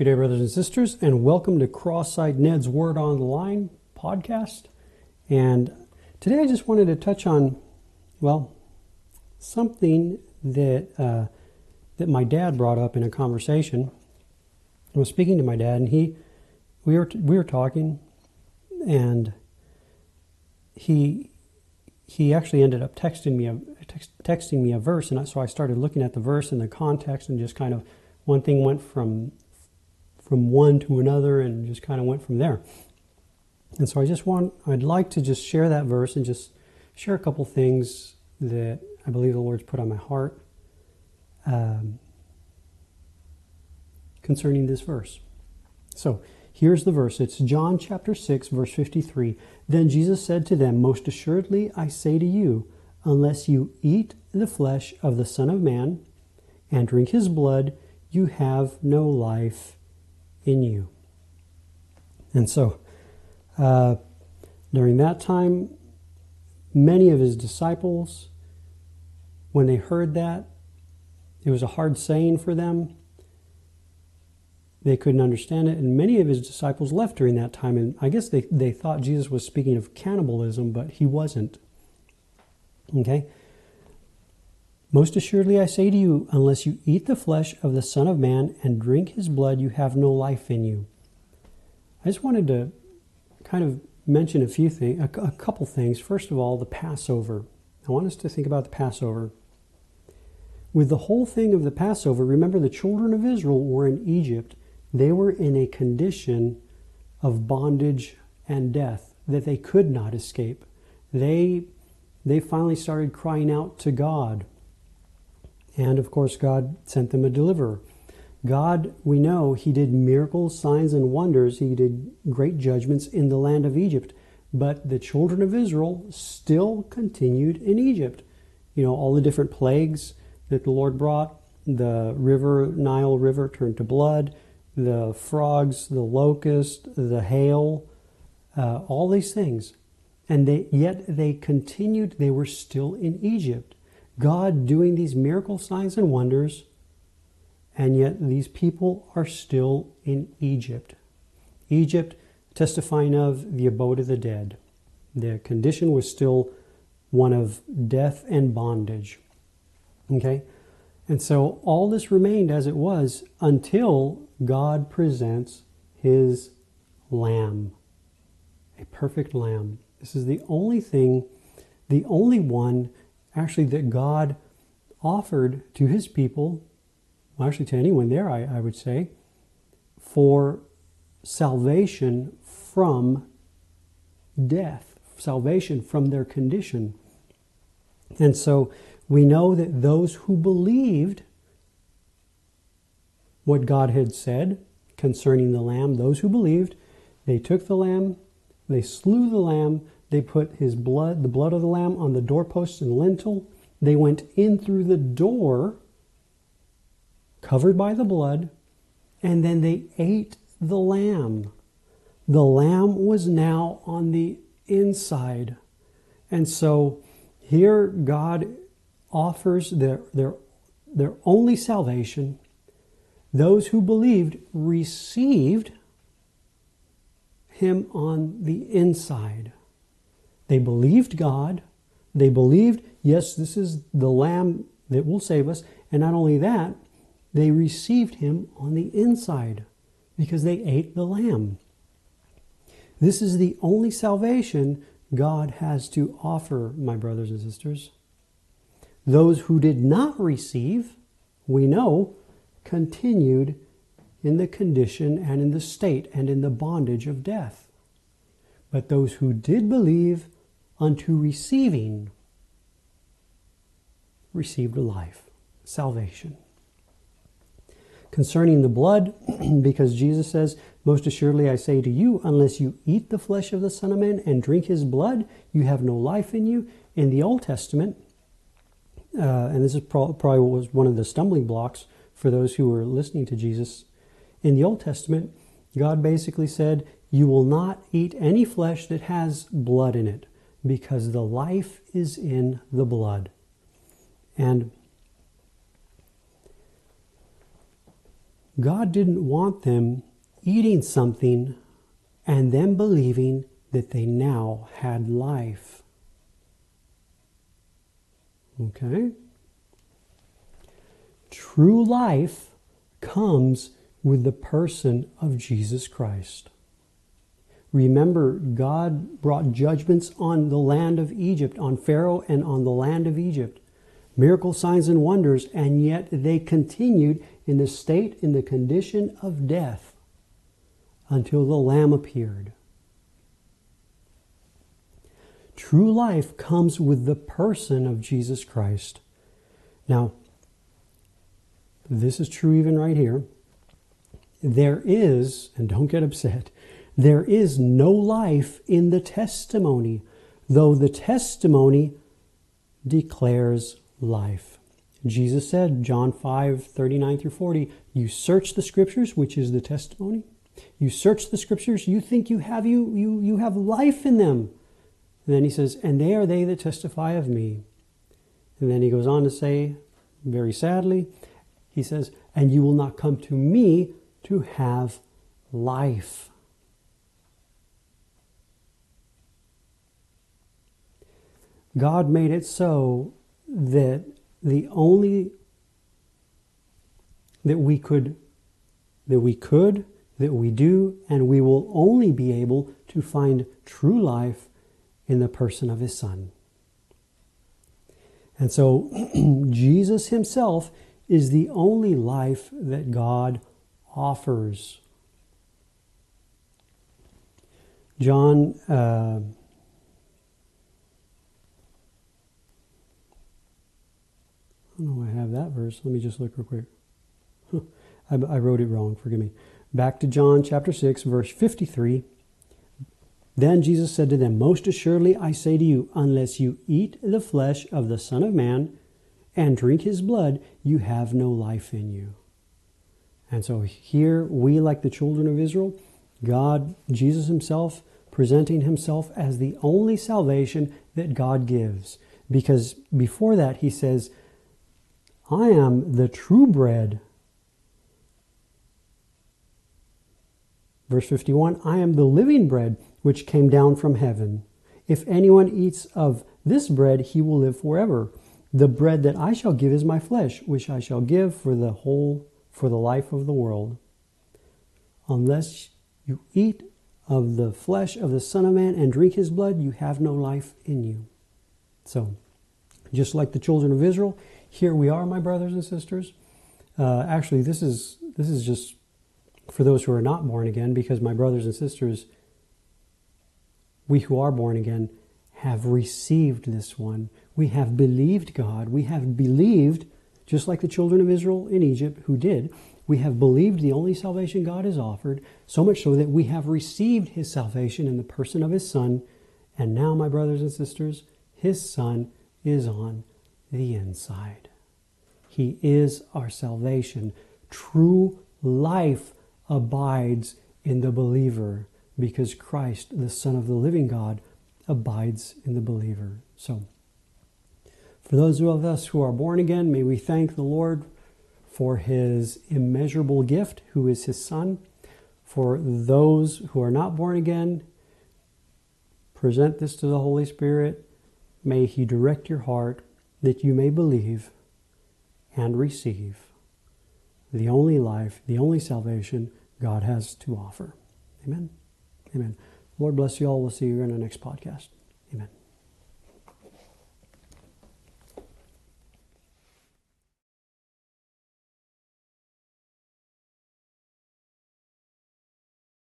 Good day, brothers and sisters, and welcome to Cross-Eyed Ned's Word on the Line podcast. And today I just wanted to touch on, well, something that uh, that my dad brought up in a conversation. I was speaking to my dad, and he, we were we were talking, and he he actually ended up texting me a text, texting me a verse, and so I started looking at the verse and the context, and just kind of one thing went from from one to another and just kind of went from there. And so I just want, I'd like to just share that verse and just share a couple things that I believe the Lord's put on my heart um, concerning this verse. So here's the verse. It's John chapter 6, verse 53. Then Jesus said to them, Most assuredly I say to you, unless you eat the flesh of the Son of Man and drink his blood, you have no life in you. And so, uh, during that time, many of his disciples, when they heard that, it was a hard saying for them. They couldn't understand it, and many of his disciples left during that time. And I guess they, they thought Jesus was speaking of cannibalism, but he wasn't. Okay? Most assuredly I say to you, unless you eat the flesh of the Son of Man and drink his blood, you have no life in you. I just wanted to kind of mention a few things, a, a couple things. First of all, the Passover. I want us to think about the Passover. With the whole thing of the Passover, remember the children of Israel were in Egypt. They were in a condition of bondage and death that they could not escape. They, they finally started crying out to God and of course, God sent them a deliverer. God, we know, He did miracles, signs, and wonders. He did great judgments in the land of Egypt. But the children of Israel still continued in Egypt. You know, all the different plagues that the Lord brought the river, Nile River turned to blood, the frogs, the locust, the hail, uh, all these things. And they, yet they continued, they were still in Egypt. God doing these miracle signs and wonders, and yet these people are still in Egypt. Egypt testifying of the abode of the dead. Their condition was still one of death and bondage. Okay? And so all this remained as it was until God presents his lamb, a perfect lamb. This is the only thing, the only one actually that God offered to his people, well, actually to anyone there, I, I would say, for salvation from death, salvation from their condition. And so we know that those who believed what God had said concerning the lamb, those who believed, they took the lamb, they slew the lamb, they put his blood, the blood of the lamb, on the doorposts and lintel. They went in through the door, covered by the blood, and then they ate the lamb. The lamb was now on the inside. And so here God offers their, their, their only salvation. Those who believed received him on the inside. They believed God. They believed, yes, this is the Lamb that will save us. And not only that, they received him on the inside because they ate the Lamb. This is the only salvation God has to offer, my brothers and sisters. Those who did not receive, we know, continued in the condition and in the state and in the bondage of death. But those who did believe unto receiving received life, salvation. Concerning the blood, because Jesus says, Most assuredly I say to you, unless you eat the flesh of the Son of Man and drink his blood, you have no life in you. In the Old Testament, uh, and this is pro- probably was one of the stumbling blocks for those who were listening to Jesus. In the Old Testament, God basically said, You will not eat any flesh that has blood in it because the life is in the blood. And God didn't want them eating something and then believing that they now had life. Okay? True life comes with the person of Jesus Christ. Remember, God brought judgments on the land of Egypt, on Pharaoh and on the land of Egypt. Miracle signs and wonders, and yet they continued in the state, in the condition of death until the Lamb appeared. True life comes with the person of Jesus Christ. Now, this is true even right here. There is, and don't get upset, there is no life in the testimony, though the testimony declares life. Jesus said, John 5 39 through 40, You search the scriptures, which is the testimony. You search the scriptures, you think you have you you you have life in them. And then he says, And they are they that testify of me. And then he goes on to say, very sadly, he says, And you will not come to me to have life. God made it so that the only that we could that we could that we do and we will only be able to find true life in the person of his son. And so Jesus himself is the only life that God offers. John uh, I don't know I have that verse. Let me just look real quick. I, I wrote it wrong. Forgive me. Back to John chapter 6, verse 53. Then Jesus said to them, Most assuredly I say to you, unless you eat the flesh of the Son of Man and drink his blood, you have no life in you. And so here we, like the children of Israel, God, Jesus himself, presenting himself as the only salvation that God gives. Because before that, he says, I am the true bread. Verse 51 I am the living bread which came down from heaven. If anyone eats of this bread, he will live forever. The bread that I shall give is my flesh, which I shall give for the whole, for the life of the world. Unless you eat of the flesh of the Son of Man and drink his blood, you have no life in you. So, just like the children of Israel, here we are, my brothers and sisters. Uh, actually, this is this is just for those who are not born again, because my brothers and sisters, we who are born again, have received this one. We have believed God. We have believed, just like the children of Israel in Egypt who did, we have believed the only salvation God has offered, so much so that we have received his salvation in the person of his Son. And now, my brothers and sisters, his Son is on the inside. He is our salvation. True life abides in the believer because Christ, the Son of the living God, abides in the believer. So, for those of us who are born again, may we thank the Lord for his immeasurable gift, who is his Son. For those who are not born again, present this to the Holy Spirit. May he direct your heart that you may believe and receive the only life, the only salvation God has to offer. Amen. Amen. Lord bless you all. We'll see you in the next podcast.